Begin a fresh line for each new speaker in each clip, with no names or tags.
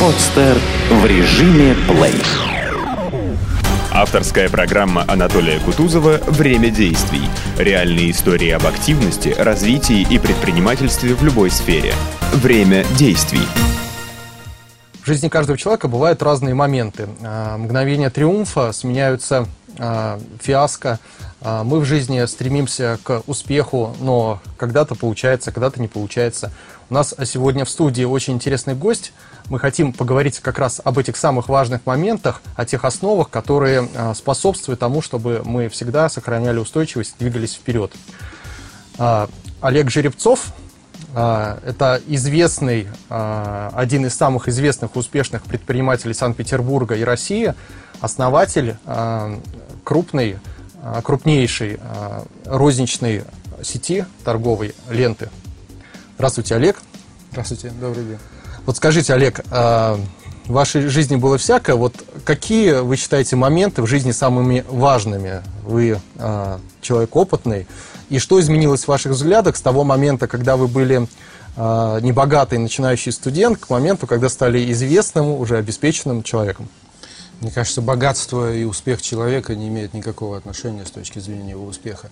Подстер в режиме плей.
Авторская программа Анатолия Кутузова «Время действий». Реальные истории об активности, развитии и предпринимательстве в любой сфере. Время действий.
В жизни каждого человека бывают разные моменты. А, Мгновения триумфа сменяются а, фиаско. А, Мы в жизни стремимся к успеху, но когда-то получается, когда-то не получается. У нас сегодня в студии очень интересный гость. Мы хотим поговорить как раз об этих самых важных моментах, о тех основах, которые а, способствуют тому, чтобы мы всегда сохраняли устойчивость, двигались вперед. А, Олег Жеребцов а, это известный, один из самых известных успешных предпринимателей Санкт-Петербурга и России, основатель крупной, крупнейшей розничной сети торговой ленты. Здравствуйте, Олег.
Здравствуйте, добрый день.
Вот скажите, Олег, а, в вашей жизни было всякое. Вот какие вы считаете моменты в жизни самыми важными? Вы а, человек опытный. И что изменилось в ваших взглядах с того момента, когда вы были а, небогатый начинающий студент, к моменту, когда стали известным, уже обеспеченным человеком?
Мне кажется, богатство и успех человека не имеют никакого отношения с точки зрения его успеха.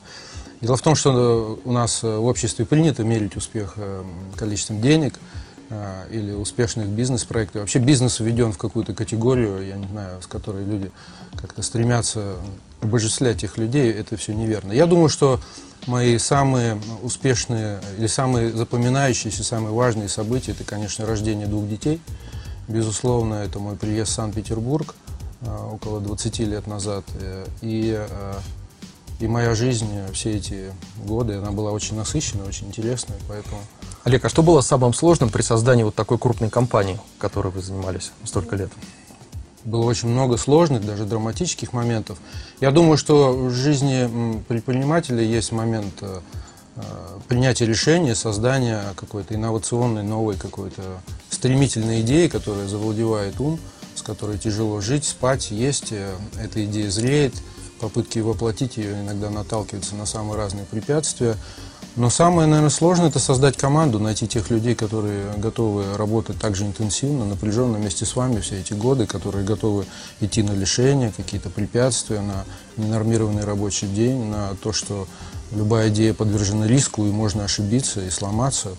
Дело в том, что у нас в обществе принято мерить успех э, количеством денег или успешных бизнес-проектов. Вообще бизнес введен в какую-то категорию, я не знаю, с которой люди как-то стремятся обожествлять этих людей, это все неверно. Я думаю, что мои самые успешные или самые запоминающиеся, самые важные события, это, конечно, рождение двух детей. Безусловно, это мой приезд в Санкт-Петербург э, около 20 лет назад. э, И, э, и моя жизнь все эти годы, она была очень насыщенная, очень интересная, поэтому...
Олег, а что было самым сложным при создании вот такой крупной компании, которой вы занимались столько лет?
было очень много сложных, даже драматических моментов. Я думаю, что в жизни предпринимателя есть момент э, э, принятия решения, создания какой-то инновационной, новой какой-то стремительной идеи, которая завладевает ум, с которой тяжело жить, спать, есть. Э, Эта идея зреет, попытки воплотить ее иногда наталкиваются на самые разные препятствия. Но самое, наверное, сложное – это создать команду, найти тех людей, которые готовы работать так же интенсивно, напряженно вместе с вами все эти годы, которые готовы идти на лишения, какие-то препятствия, на ненормированный рабочий день, на то, что любая идея подвержена риску и можно ошибиться и сломаться.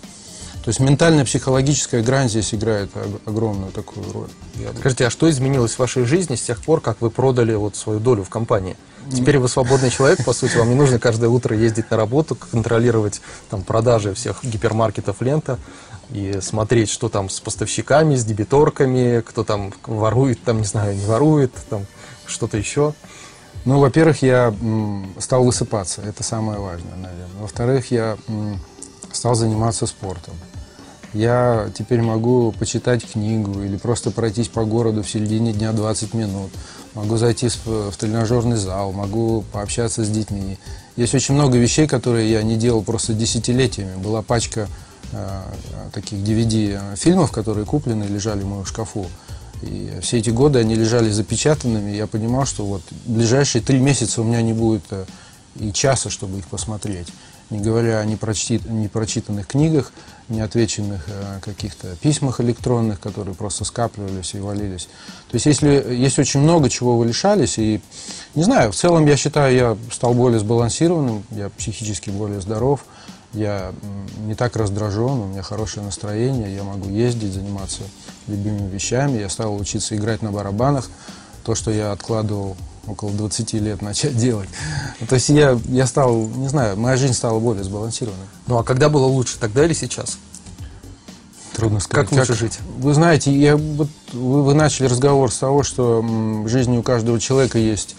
То есть ментальная, психологическая грань здесь играет ог- огромную такую роль.
Скажите, а что изменилось в вашей жизни с тех пор, как вы продали вот свою долю в компании? Теперь вы свободный человек, по сути, вам не нужно каждое утро ездить на работу, контролировать там продажи всех гипермаркетов лента и смотреть, что там с поставщиками, с дебиторками, кто там ворует, там, не знаю, не ворует, там что-то еще.
Ну, во-первых, я стал высыпаться, это самое важное, наверное. Во-вторых, я стал заниматься спортом. Я теперь могу почитать книгу или просто пройтись по городу в середине дня 20 минут. Могу зайти в тренажерный зал, могу пообщаться с детьми. Есть очень много вещей, которые я не делал просто десятилетиями. Была пачка э, таких DVD-фильмов, которые куплены лежали в моем шкафу. И все эти годы они лежали запечатанными. и Я понимал, что вот ближайшие три месяца у меня не будет э, и часа, чтобы их посмотреть. Не говоря о непрочитанных книгах, неотвеченных э, каких-то письмах электронных, которые просто скапливались и валились. То есть если есть очень много чего вы лишались, и не знаю, в целом я считаю, я стал более сбалансированным, я психически более здоров, я не так раздражен, у меня хорошее настроение, я могу ездить, заниматься любимыми вещами, я стал учиться играть на барабанах, то, что я откладывал около 20 лет начать делать. То есть я, я стал, не знаю, моя жизнь стала более сбалансированной.
Ну а когда было лучше, тогда или сейчас?
Трудно сказать.
Как лучше жить?
Вы знаете, я, вот, вы, вы начали разговор с того, что в жизни у каждого человека есть,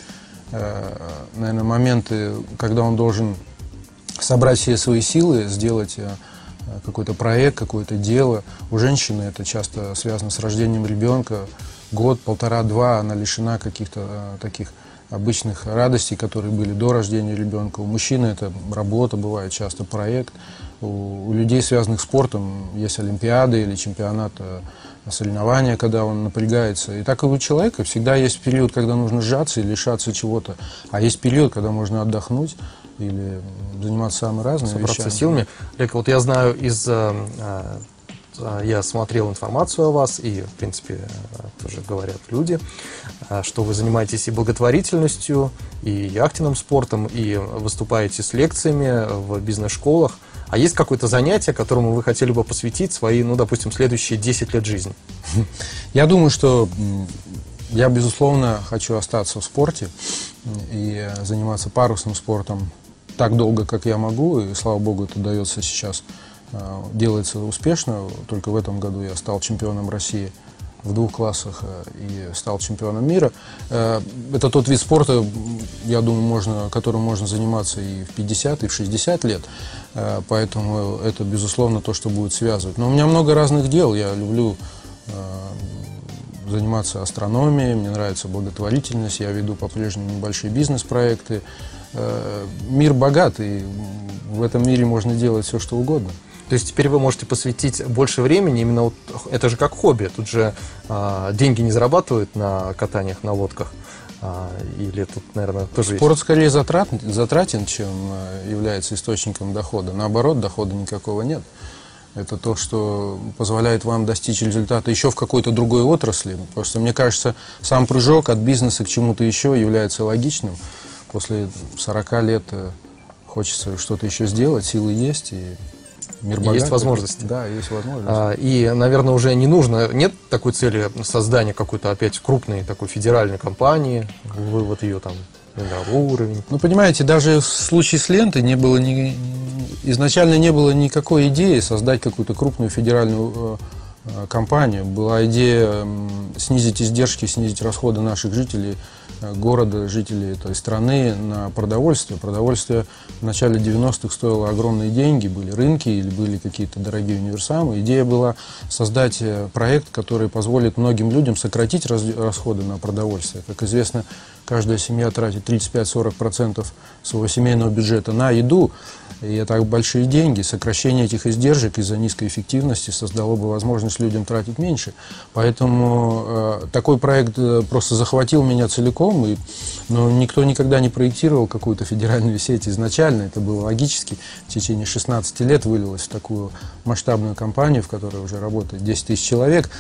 э, наверное, моменты, когда он должен собрать все свои силы, сделать э, какой-то проект, какое-то дело. У женщины это часто связано с рождением ребенка. Год, полтора, два она лишена каких-то э, таких обычных радостей, которые были до рождения ребенка. У мужчины это работа, бывает часто проект. У, у людей, связанных с спортом, есть олимпиады или чемпионат, э, соревнования, когда он напрягается. И так и у человека всегда есть период, когда нужно сжаться и лишаться чего-то. А есть период, когда можно отдохнуть или заниматься самыми разными
собраться
вещами.
силами. Олег, вот я знаю из э, я смотрел информацию о вас, и, в принципе, тоже говорят люди, что вы занимаетесь и благотворительностью, и яхтенным спортом, и выступаете с лекциями в бизнес-школах. А есть какое-то занятие, которому вы хотели бы посвятить свои, ну, допустим, следующие 10 лет жизни?
Я думаю, что я, безусловно, хочу остаться в спорте и заниматься парусным спортом так долго, как я могу, и, слава богу, это дается сейчас, делается успешно. Только в этом году я стал чемпионом России в двух классах э, и стал чемпионом мира. Э, это тот вид спорта, я думаю, можно, которым можно заниматься и в 50, и в 60 лет. Поэтому это, безусловно, то, что будет связывать. Но у меня много разных дел. Я люблю заниматься астрономией, мне нравится благотворительность, я веду по-прежнему небольшие бизнес-проекты. Э, мир богат, и в этом мире можно делать все, что угодно.
То есть теперь вы можете посвятить больше времени именно вот это же как хобби. Тут же а, деньги не зарабатывают на катаниях на лодках. А, или тут, наверное, тоже
Спорт есть... скорее затрат, затратен, чем э, является источником дохода. Наоборот, дохода никакого нет. Это то, что позволяет вам достичь результата еще в какой-то другой отрасли. Просто мне кажется, сам прыжок от бизнеса к чему-то еще является логичным. После 40 лет э, хочется что-то еще сделать, силы есть, и
мир богат. Есть возможности.
Да, есть возможности.
А, и, наверное, уже не нужно, нет такой цели создания какой-то опять крупной такой федеральной компании, вывод ее там на уровень.
Ну, понимаете, даже в случае с лентой не было ни, изначально не было никакой идеи создать какую-то крупную федеральную э, э, компанию. Была идея снизить издержки, снизить расходы наших жителей города, жителей этой страны на продовольствие. Продовольствие в начале 90-х стоило огромные деньги, были рынки или были какие-то дорогие универсамы. Идея была создать проект, который позволит многим людям сократить расходы на продовольствие. Как известно, каждая семья тратит 35-40% своего семейного бюджета на еду, и это большие деньги. Сокращение этих издержек из-за низкой эффективности создало бы возможность людям тратить меньше. Поэтому э, такой проект э, просто захватил меня целиком, но никто никогда не проектировал какую-то федеральную сеть изначально. Это было логически. В течение 16 лет вылилось в такую масштабную компанию, в которой уже работает 10 тысяч человек.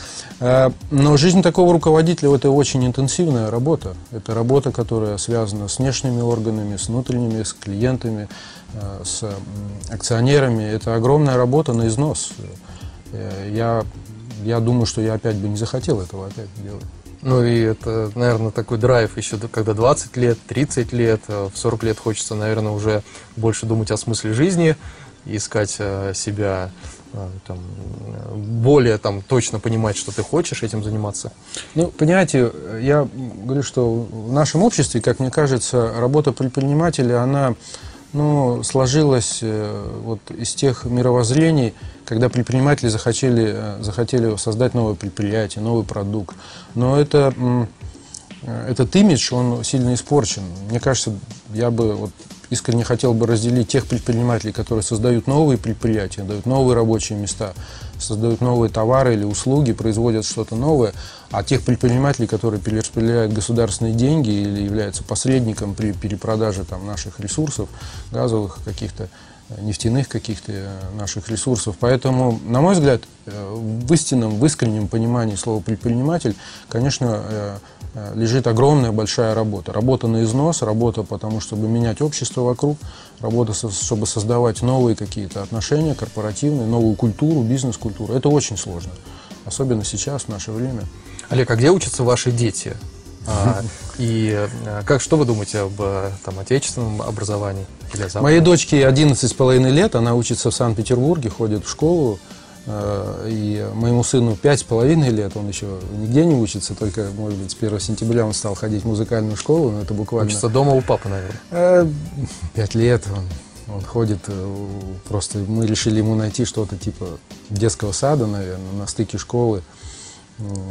Э, но жизнь такого руководителя – это очень интенсивная работа. Это работа, которая связана с внешними органами, с внутренними, с клиентами, с акционерами. Это огромная работа на износ. Э, я, я думаю, что я опять бы не захотел этого опять делать.
Ну и это, наверное, такой драйв еще, когда 20 лет, 30 лет, э, в 40 лет хочется, наверное, уже больше думать о смысле жизни, искать себя, там, более там, точно понимать, что ты хочешь этим заниматься.
Ну, понимаете, я говорю, что в нашем обществе, как мне кажется, работа предпринимателя, она ну, сложилось э, вот из тех мировоззрений, когда предприниматели захотели, э, захотели создать новое предприятие, новый продукт. Но это, э, этот имидж, он сильно испорчен. Мне кажется, я бы вот искренне хотел бы разделить тех предпринимателей, которые создают новые предприятия, дают новые рабочие места, создают новые товары или услуги, производят что-то новое, а тех предпринимателей, которые перераспределяют государственные деньги или являются посредником при перепродаже там, наших ресурсов, газовых каких-то, нефтяных каких-то э, наших ресурсов. Поэтому, на мой взгляд, э, в истинном, в искреннем понимании слова «предприниматель», конечно, лежит огромная большая работа. Работа на износ, работа потому, чтобы менять общество вокруг, работа, чтобы создавать новые какие-то отношения корпоративные, новую культуру, бизнес-культуру. Это очень сложно, особенно сейчас, в наше время.
Олег, а где учатся ваши дети? А, и а, как, что вы думаете об там, отечественном образовании?
Или Моей дочке 11 с половиной лет, она учится в Санкт-Петербурге, ходит в школу. А, и моему сыну пять с половиной лет, он еще нигде не учится, только, может быть, с 1 сентября он стал ходить в музыкальную школу, но это буквально...
Учится дома у папы, наверное?
Пять лет он, он ходит, э, просто мы решили ему найти что-то типа детского сада, наверное, на стыке школы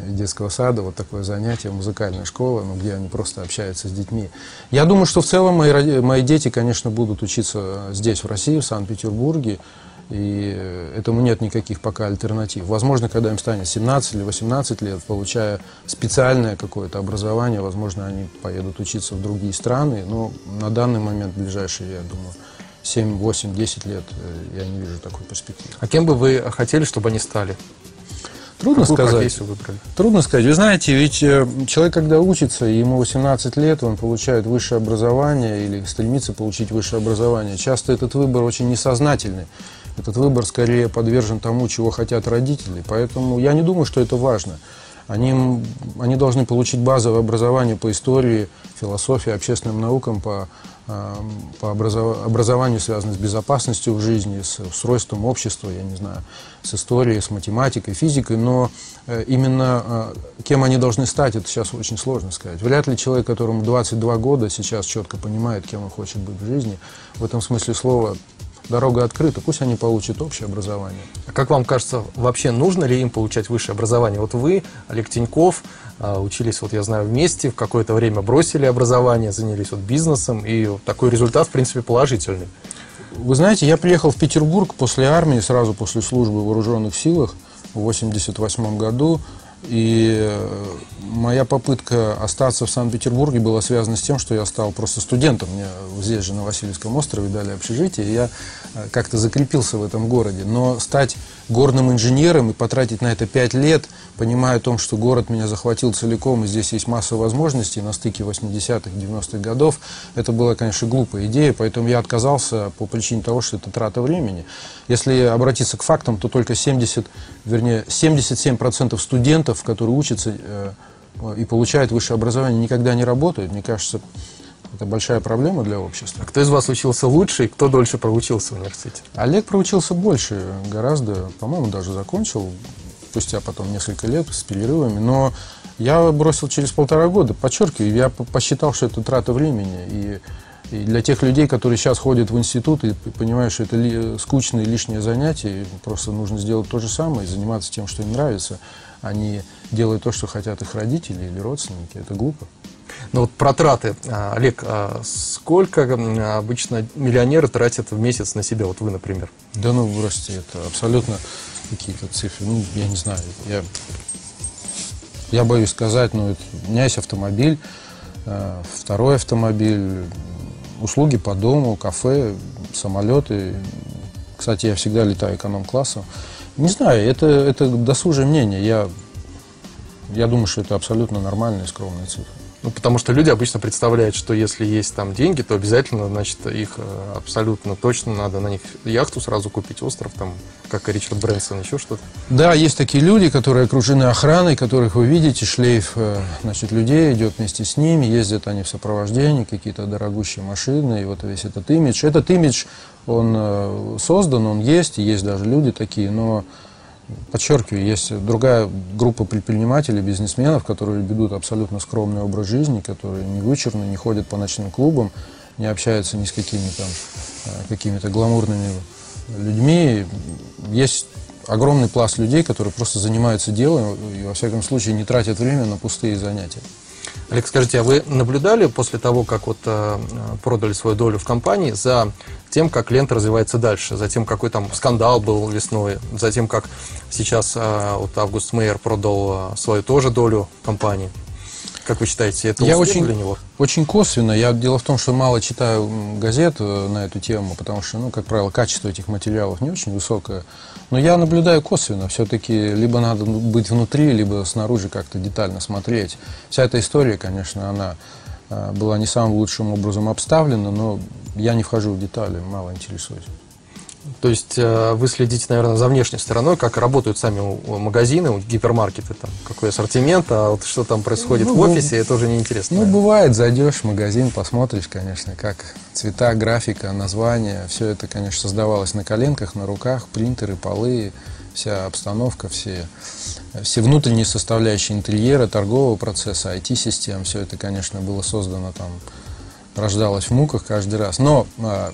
детского сада, вот такое занятие, музыкальная школа, ну, где они просто общаются с детьми. Я думаю, что в целом мои, мои дети, конечно, будут учиться здесь, в России, в Санкт-Петербурге, и этому нет никаких пока альтернатив. Возможно, когда им станет 17 или 18 лет, получая специальное какое-то образование, возможно, они поедут учиться в другие страны, но на данный момент, ближайшие, я думаю, 7, 8, 10 лет э, я не вижу такой перспективы.
А кем бы вы хотели, чтобы они стали?
Трудно
Какую
сказать.
профессию выбрали?
Трудно сказать. Вы знаете, ведь э, человек, когда учится, ему 18 лет, он получает высшее образование или стремится получить высшее образование. Часто этот выбор очень несознательный. Этот выбор скорее подвержен тому, чего хотят родители. Поэтому я не думаю, что это важно. Они, они должны получить базовое образование по истории, философии, общественным наукам, по, по образов- образованию, связанному с безопасностью в жизни, с устройством общества, я не знаю, с историей, с математикой, физикой. Но э, именно э, кем они должны стать, это сейчас очень сложно сказать. Вряд ли человек, которому 22 года, сейчас четко понимает, кем он хочет быть в жизни. В этом смысле слова дорога открыта. Пусть они получат общее образование.
А как вам кажется, вообще нужно ли им получать высшее образование? Вот вы, Олег Тиньков, а, учились, вот я знаю, вместе, в какое-то время бросили образование, занялись вот бизнесом, и такой результат, в принципе, положительный.
Вы знаете, я приехал в Петербург после армии, сразу после службы в вооруженных силах в 1988 году. И э, моя попытка остаться в Санкт-Петербурге была связана с тем, что я стал просто студентом. Мне здесь же на Васильевском острове дали общежитие, и я э, как-то закрепился в этом городе. Но стать горным инженером и потратить на это пять лет, понимая о том, что город меня захватил целиком, и здесь есть масса возможностей на стыке 80-х, 90-х годов, это была, конечно, глупая идея, поэтому я отказался по причине того, что это трата времени. Если обратиться к фактам, то только 70, вернее, 77% студентов, которые учатся э, и получают высшее образование, никогда не работают. Мне кажется, это большая проблема для общества.
А кто из вас учился лучше и кто дольше проучился в университете?
Олег проучился больше, гораздо, по-моему, даже закончил, спустя потом несколько лет с перерывами, но я бросил через полтора года, подчеркиваю, я по- посчитал, что это трата времени, и, и для тех людей, которые сейчас ходят в институт и понимают, что это ли- лишнее занятие, им просто нужно сделать то же самое и заниматься тем, что им нравится, а не делать то, что хотят их родители или родственники, это глупо.
Ну вот про траты. А, Олег, а сколько обычно миллионеры тратят в месяц на себя? Вот вы, например.
Да ну, бросьте, это абсолютно какие-то цифры. Ну, я не знаю. Я, я боюсь сказать, но это, у меня есть автомобиль, э, второй автомобиль, услуги по дому, кафе, самолеты. Кстати, я всегда летаю эконом-классом. Не знаю, это, это досужее мнение. Я, я думаю, что это абсолютно нормальные скромные цифры.
Ну, потому что люди обычно представляют, что если есть там деньги, то обязательно, значит, их э, абсолютно точно надо на них яхту сразу купить, остров, там, как и Ричард Брэнсон, еще что-то.
Да, есть такие люди, которые окружены охраной, которых вы видите, шлейф э, значит, людей идет вместе с ними, ездят они в сопровождении, какие-то дорогущие машины, и вот весь этот имидж. Этот имидж, он э, создан, он есть, и есть даже люди такие, но, подчеркиваю, есть другая группа предпринимателей, бизнесменов, которые ведут абсолютно скромный образ жизни, которые не вычурны, не ходят по ночным клубам, не общаются ни с какими там э, какими-то гламурными людьми. Есть огромный пласт людей, которые просто занимаются делом и, во всяком случае, не тратят время на пустые занятия.
Олег, скажите, а вы наблюдали после того, как вот э, продали свою долю в компании, за тем, как лента развивается дальше, за тем, какой там скандал был весной, за тем, как сейчас э, вот Август Мейер продал э, свою тоже долю компании? Как вы считаете, это
Я очень,
для него?
очень косвенно. Я, дело в том, что мало читаю газет на эту тему, потому что, ну, как правило, качество этих материалов не очень высокое. Но я наблюдаю косвенно. Все-таки либо надо быть внутри, либо снаружи как-то детально смотреть. Вся эта история, конечно, она э, была не самым лучшим образом обставлена, но я не вхожу в детали, мало интересуюсь.
То есть э, вы следите, наверное, за внешней стороной, как работают сами магазины, у гипермаркеты, там, какой ассортимент, а вот что там происходит
Ну,
в
бу-
офисе, это уже неинтересно.
Ну,
наверное.
бывает, зайдешь в магазин, посмотришь, конечно, как цвета, графика, названия. Все это, конечно, создавалось на коленках, на руках, принтеры, полы, вся обстановка, все, все внутренние составляющие интерьера, торгового процесса, IT-систем. Все это, конечно, было создано там, рождалось в муках каждый раз. Но а,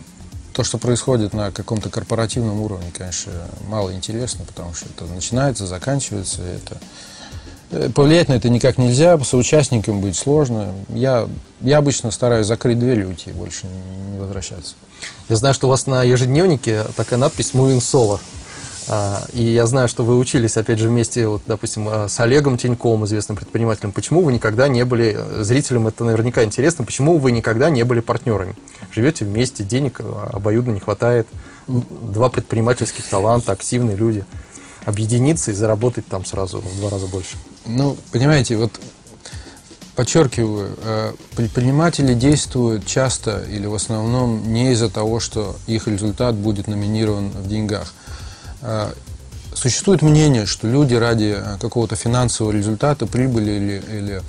то, что происходит на каком-то корпоративном уровне, конечно, мало интересно, потому что это начинается, заканчивается, это Э, Повлиять на это никак нельзя, соучастником быть сложно. Я, я обычно стараюсь закрыть дверь и уйти, больше не, возвращаться.
Я знаю, что у вас на ежедневнике такая надпись «Moving Solo». А, и я знаю, что вы учились, опять же, вместе, вот, допустим, а, с Олегом Тиньковым, известным предпринимателем. Почему вы никогда не были, зрителям это наверняка интересно, почему вы никогда не были партнерами? Живете вместе, денег обоюдно не хватает, два предпринимательских таланта, активные люди. Объединиться и заработать там сразу в два раза больше.
Ну, понимаете, вот подчеркиваю, э, предприниматели действуют часто или в основном не из-за того, что их результат будет номинирован в деньгах. Э, существует мнение, что люди ради э, какого-то финансового результата, прибыли или, или,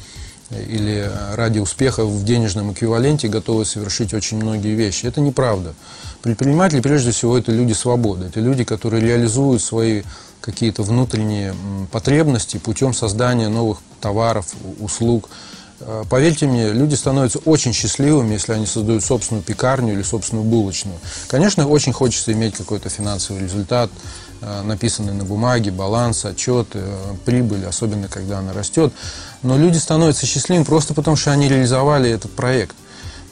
или ради успеха в денежном эквиваленте готовы совершить очень многие вещи. Это неправда. Предприниматели, прежде всего, это люди свободы. Это люди, которые реализуют свои какие-то внутренние потребности путем создания новых товаров, услуг. Э, поверьте мне, люди становятся очень счастливыми, если они создают собственную пекарню или собственную булочную. Конечно, очень хочется иметь какой-то финансовый результат, э, написанный на бумаге, баланс, отчет, э, прибыль, особенно когда она растет. Но люди становятся счастливыми просто потому, что они реализовали этот проект.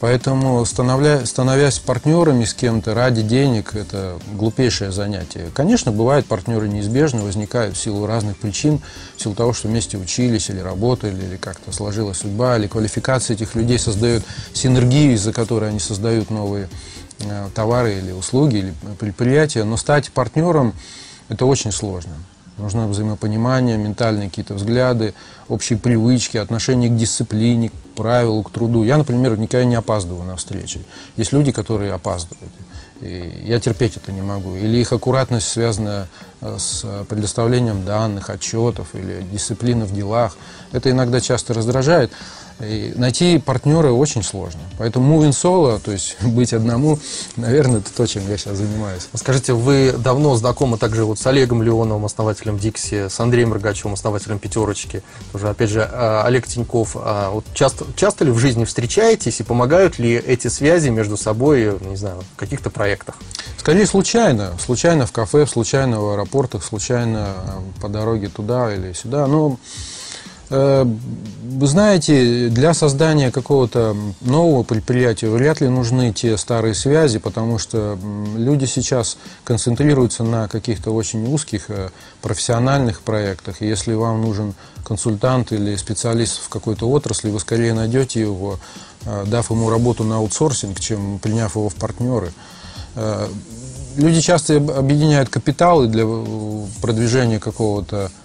Поэтому, становясь партнерами с кем-то ради денег, это глупейшее занятие. Конечно, бывают партнеры неизбежно, возникают в силу разных причин, в силу того, что вместе учились или работали, или как-то сложилась судьба, или квалификация этих людей создает синергию, из-за которой они создают новые э, товары или услуги, или предприятия. Но стать партнером – это очень сложно. Нужно взаимопонимание, ментальные какие-то взгляды, общие привычки, отношение к дисциплине, к правилу, к труду. Я, например, никогда не опаздываю на встречи. Есть люди, которые опаздывают. И я терпеть это не могу. Или их аккуратность связана э, с предоставлением данных, отчетов или дисциплины в делах. Это иногда часто раздражает. И найти партнера очень сложно. Поэтому moving solo, то есть быть одному, наверное, это то, чем я сейчас занимаюсь.
Скажите, вы давно знакомы также вот с Олегом Леоновым, основателем Дикси, с Андреем Рогачевым, основателем Пятерочки. Тоже, опять же, а, Олег Тиньков. А вот часто, часто ли в жизни встречаетесь и помогают ли эти связи между собой, не знаю, в каких-то проектах?
Скорее случайно. Случайно в кафе, случайно в аэропортах, случайно по дороге туда или сюда. Но вы знаете, для создания какого-то нового предприятия вряд ли нужны те старые связи, потому что люди сейчас концентрируются на каких-то очень узких э, профессиональных проектах. И если вам нужен консультант или специалист в какой-то отрасли, вы скорее найдете его, э, дав ему работу на аутсорсинг, чем приняв его в партнеры. Люди часто объединяют капиталы для продвижения какого-то Э,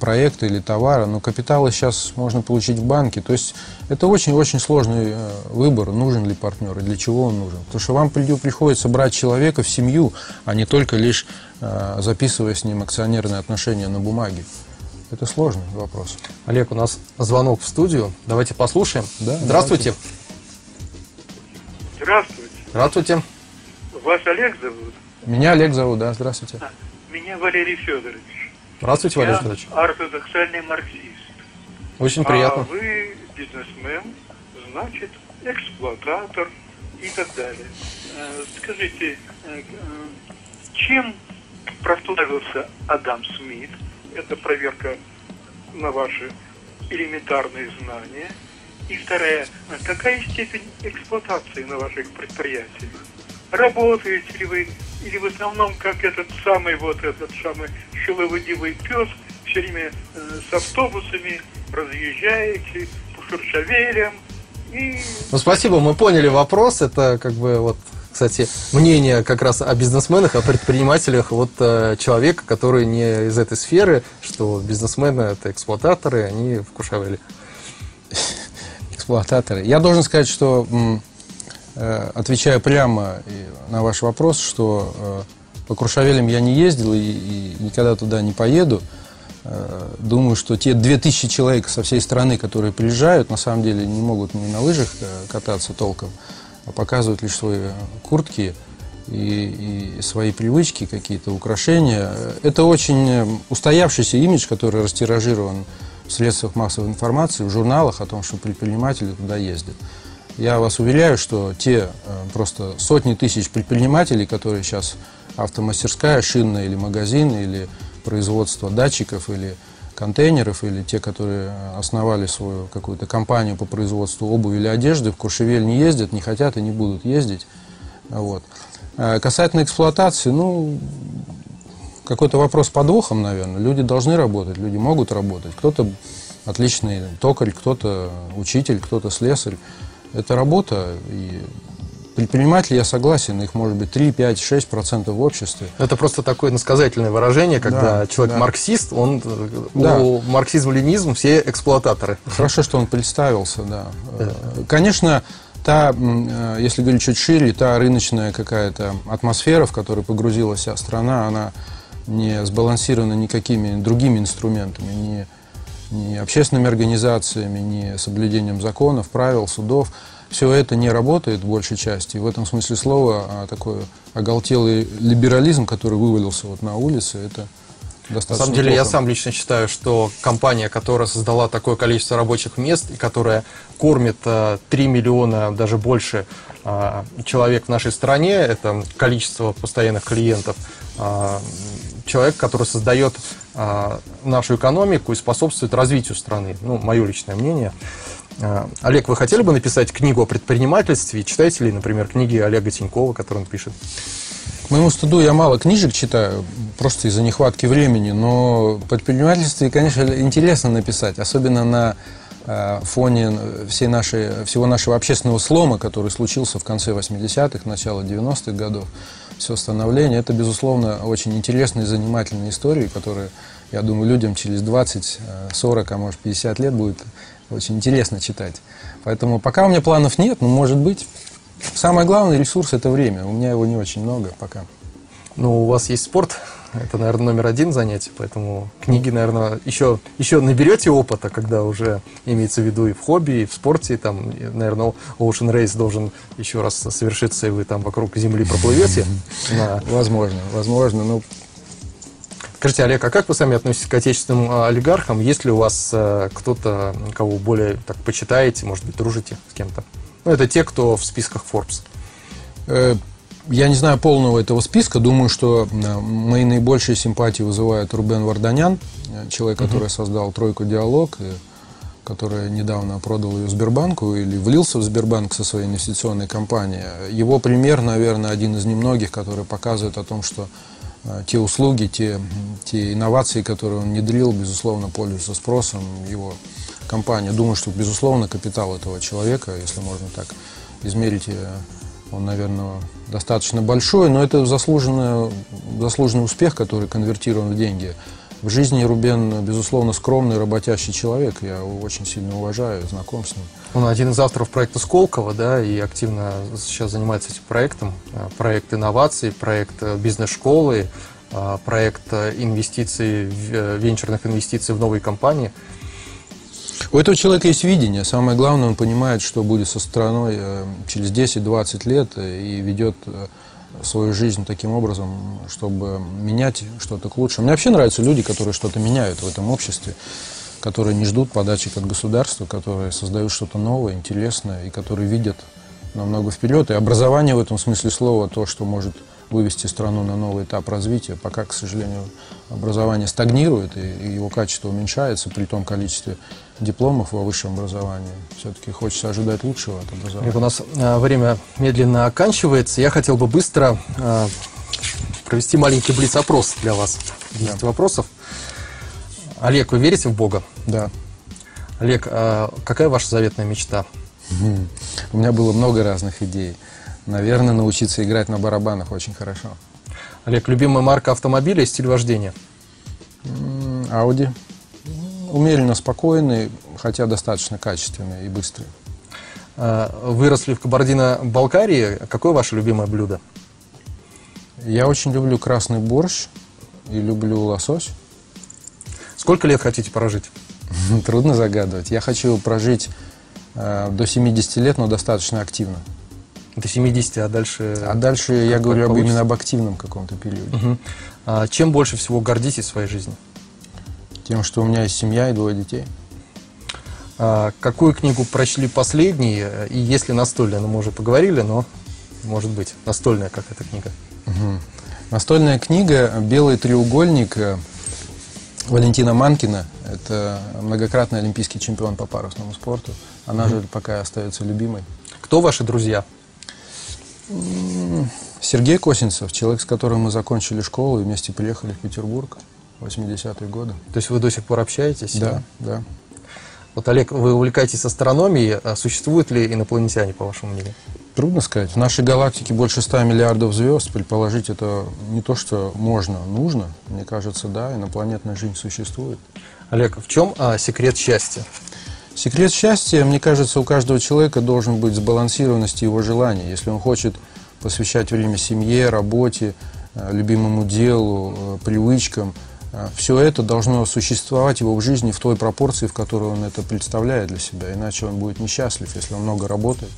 проекта или товара, но капиталы сейчас можно получить в банке. То есть это очень-очень сложный э, выбор, нужен ли партнер и для чего он нужен. Потому что вам приходится брать человека в семью, а не только лишь э, записывая с ним акционерные отношения на бумаге. Это сложный вопрос.
Олег, у нас звонок в студию. Давайте послушаем.
Да,
Здравствуйте.
Здравствуйте.
Здравствуйте.
Вас Олег зовут?
Меня Олег зовут, да, здравствуйте.
А, меня Валерий Федорович.
Здравствуйте, Валерий Федорович.
Я ортодоксальный марксист.
Очень приятно.
А вы бизнесмен, значит, эксплуататор и так далее. Э, скажите, э, чем прославился Адам Смит? Это проверка на ваши элементарные знания. И вторая, какая степень эксплуатации на ваших предприятиях? Работаете ли вы или в основном, как этот самый вот этот самый шеловодивый пес, все время э, с автобусами разъезжаете по шершавелям и...
Ну, спасибо, мы поняли вопрос. Это как бы вот кстати, мнение как раз о бизнесменах, о предпринимателях вот э, человека, который не из этой сферы, что бизнесмены это эксплуататоры, они в Кушавеле.
Эксплуататоры. Я должен сказать, что отвечая прямо на ваш вопрос, что э, по Крушавелям я не ездил и, и никогда туда не поеду. Э, думаю, что те 2000 человек со всей страны, которые приезжают, на самом деле не могут ни на лыжах кататься толком, а показывают лишь свои куртки и, и свои привычки, какие-то украшения. Это очень устоявшийся имидж, который растиражирован в средствах массовой информации, в журналах о том, что предприниматели туда ездят. Я вас уверяю, что те э, просто сотни тысяч предпринимателей, которые сейчас автомастерская, шинная или магазин, или производство датчиков, или контейнеров, или те, которые основали свою какую-то компанию по производству обуви или одежды, в Куршевель не ездят, не хотят и не будут ездить. Вот. А касательно эксплуатации, ну, какой-то вопрос подвохом, наверное. Люди должны работать, люди могут работать. Кто-то отличный токарь, кто-то учитель, кто-то слесарь. Это работа, и предприниматели, я согласен, их может быть 3, 5, 6 процентов в обществе.
Это просто такое насказательное выражение, когда
Да,
человек
да.
марксист, он э,
Да.
у марксизм-ленизм все эксплуататоры.
Хорошо, что он представился, да. Э, Конечно, та, э, если говорить чуть шире, та рыночная какая-то атмосфера, в которой погрузилась вся страна, она не сбалансирована никакими другими инструментами, ни, ни общественными организациями, ни соблюдением законов, правил, судов. Все это не работает в большей части. И в этом смысле слова а, такой оголтелый либерализм, который вывалился вот на улице, это
На
достаточно
самом деле, я
плохо.
сам лично считаю, что компания, которая создала такое количество рабочих мест и которая кормит э, 3 миллиона, даже больше э, человек в нашей стране, это количество постоянных клиентов, человек, который создает э, нашу экономику и способствует развитию страны. Ну, мое личное мнение. Э, Олег, вы хотели бы написать книгу о предпринимательстве? Читаете ли, например, книги Олега Тинькова, которые он пишет?
К моему стыду я мало книжек читаю, просто из-за нехватки времени, но предпринимательстве, конечно, интересно написать, особенно на э, фоне всей нашей, всего нашего общественного слома, который случился в конце 80-х, начало 90-х годов, все становление. Это, безусловно, очень интересные и занимательные истории, которые, я думаю, людям через 20, э, 40, а может 50 лет будет очень интересно читать. Поэтому пока у меня планов нет, но может быть. Самый главный ресурс – это время. У меня его не очень много пока.
Ну, у вас есть спорт, это, наверное, номер один занятие, поэтому книги, наверное, еще, еще наберете опыта, когда уже имеется в виду и в хобби, и в спорте, и там, наверное, Ocean Race должен еще раз совершиться, и вы там вокруг Земли проплывете.
Возможно, возможно. Ну,
Скажите, Олег, а как вы сами относитесь к отечественным а, олигархам? Есть ли у вас э, кто-то, кого более так почитаете, может быть, дружите с кем-то? Ну, это те, кто в списках Forbes.
Э, я не знаю полного этого списка. Думаю, что э, мои наибольшие симпатии вызывает Рубен Варданян, э, человек, который создал «Тройку Диалог», и который недавно продал ее Сбербанку или влился в Сбербанк со своей инвестиционной компанией. Его пример, наверное, один из немногих, который показывает о том, что э, те услуги, те, те инновации, которые он внедрил, безусловно, пользуются спросом его компания. Думаю, что, безусловно, капитал этого человека, если можно так измерить, э, он, наверное, достаточно большой, но это заслуженный, заслуженный успех, который конвертирован в деньги. В жизни Рубен, безусловно, скромный, работящий человек. Я его очень сильно уважаю, знаком с ним.
Он один из авторов проекта Сколково, да, и активно сейчас занимается этим проектом. Э, Проект инноваций, проект э, бизнес-школы, э, проект инвестиций, венчурных инвестиций в новые компании.
У этого человека есть видение. Самое главное, он понимает, что будет со страной э, через 10-20 лет э, и ведет э, свою жизнь таким образом, чтобы менять что-то к лучшему. Мне вообще нравятся люди, которые что-то меняют в этом обществе, которые не ждут подачек от государства, которые создают что-то новое, интересное и которые видят намного вперед. И образование в этом смысле слова то, что может вывести страну на новый этап развития. Пока, к сожалению, образование стагнирует и его качество уменьшается при том количестве дипломов во высшем образовании. Все-таки хочется ожидать лучшего от образования.
У нас э, время медленно оканчивается. Я хотел бы быстро э, провести маленький блиц-опрос для вас. 10 вопросов. Олег, вы верите в Бога?
Да.
Олег, э, какая ваша заветная мечта?
У меня было много разных идей. Наверное, научиться играть на барабанах очень хорошо.
Олег, любимая марка автомобиля и стиль вождения?
Ауди. Умеренно спокойный, хотя достаточно качественный и быстрый.
Э, Выросли в Кабардино-Балкарии. Какое ваше любимое блюдо?
Я очень люблю красный борщ и люблю лосось.
Сколько лет хотите прожить?
Трудно загадывать. Я хочу прожить э, до 70 лет, но достаточно активно.
До 70, а дальше...
А дальше я
как
говорю об, именно об активном каком-то периоде.
Мгм. А чем больше всего гордитесь в своей жизни?
Тем, что у меня есть семья и двое детей.
А какую книгу прочли последней? И если настольная, ну мы уже поговорили, но может быть настольная как эта книга.
Настольная книга «Белый треугольник» э, Валентина Манкина. Это многократный олимпийский чемпион по парусному спорту. Она же пока остается любимой.
Кто ваши друзья?
Сергей Косинцев, человек, с которым мы закончили школу и вместе приехали в Петербург в 80-е годы.
То есть вы до сих пор общаетесь?
Да, да.
Вот, Олег, вы увлекаетесь астрономией. А существуют ли инопланетяне, по вашему мнению?
Трудно сказать. В нашей галактике больше 100 миллиардов звезд. Предположить это не то, что можно, нужно. Мне кажется, да, инопланетная жизнь существует.
Олег, в чем а, секрет счастья?
Секрет счастья, мне кажется, у каждого человека должен быть сбалансированность его желаний. Если он хочет посвящать время семье, работе, э, любимому делу, э, привычкам, э, все это должно существовать его в жизни в той пропорции, в которой он это представляет для себя. Иначе он будет несчастлив, если он много работает,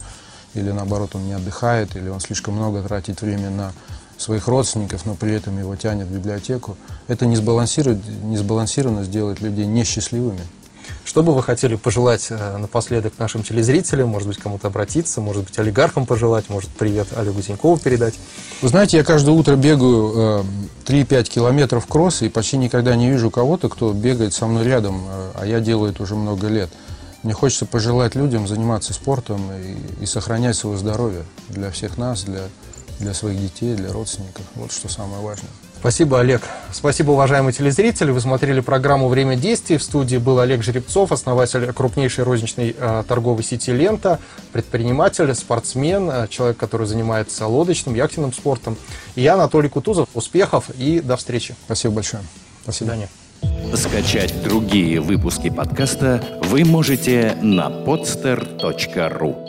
или наоборот он не отдыхает, или он слишком много тратит время на своих родственников, но при этом его тянет в библиотеку. Это несбалансированно сделает людей несчастливыми.
Что бы вы хотели пожелать э, напоследок нашим телезрителям? Может быть, кому-то обратиться, может быть, олигархам пожелать, может, привет Олегу Тинькову передать?
Вы знаете, я каждое утро бегаю э, 3-5 километров кросс и почти никогда не вижу кого-то, кто бегает со мной рядом, э, а я делаю это уже много лет. Мне хочется пожелать людям заниматься спортом и, и сохранять свое здоровье для всех нас, для, для своих детей, для родственников. Вот что самое важное.
Спасибо, Олег. Спасибо, уважаемые телезрители. Вы смотрели программу «Время действий». В студии был Олег Жеребцов, основатель крупнейшей розничной э, торговой сети «Лента», предприниматель, спортсмен, э, человек, который занимается лодочным, яхтенным спортом. И я, Анатолий Кутузов. Успехов и до встречи.
Спасибо большое.
До свидания.
Скачать другие выпуски подкаста вы можете на podster.ru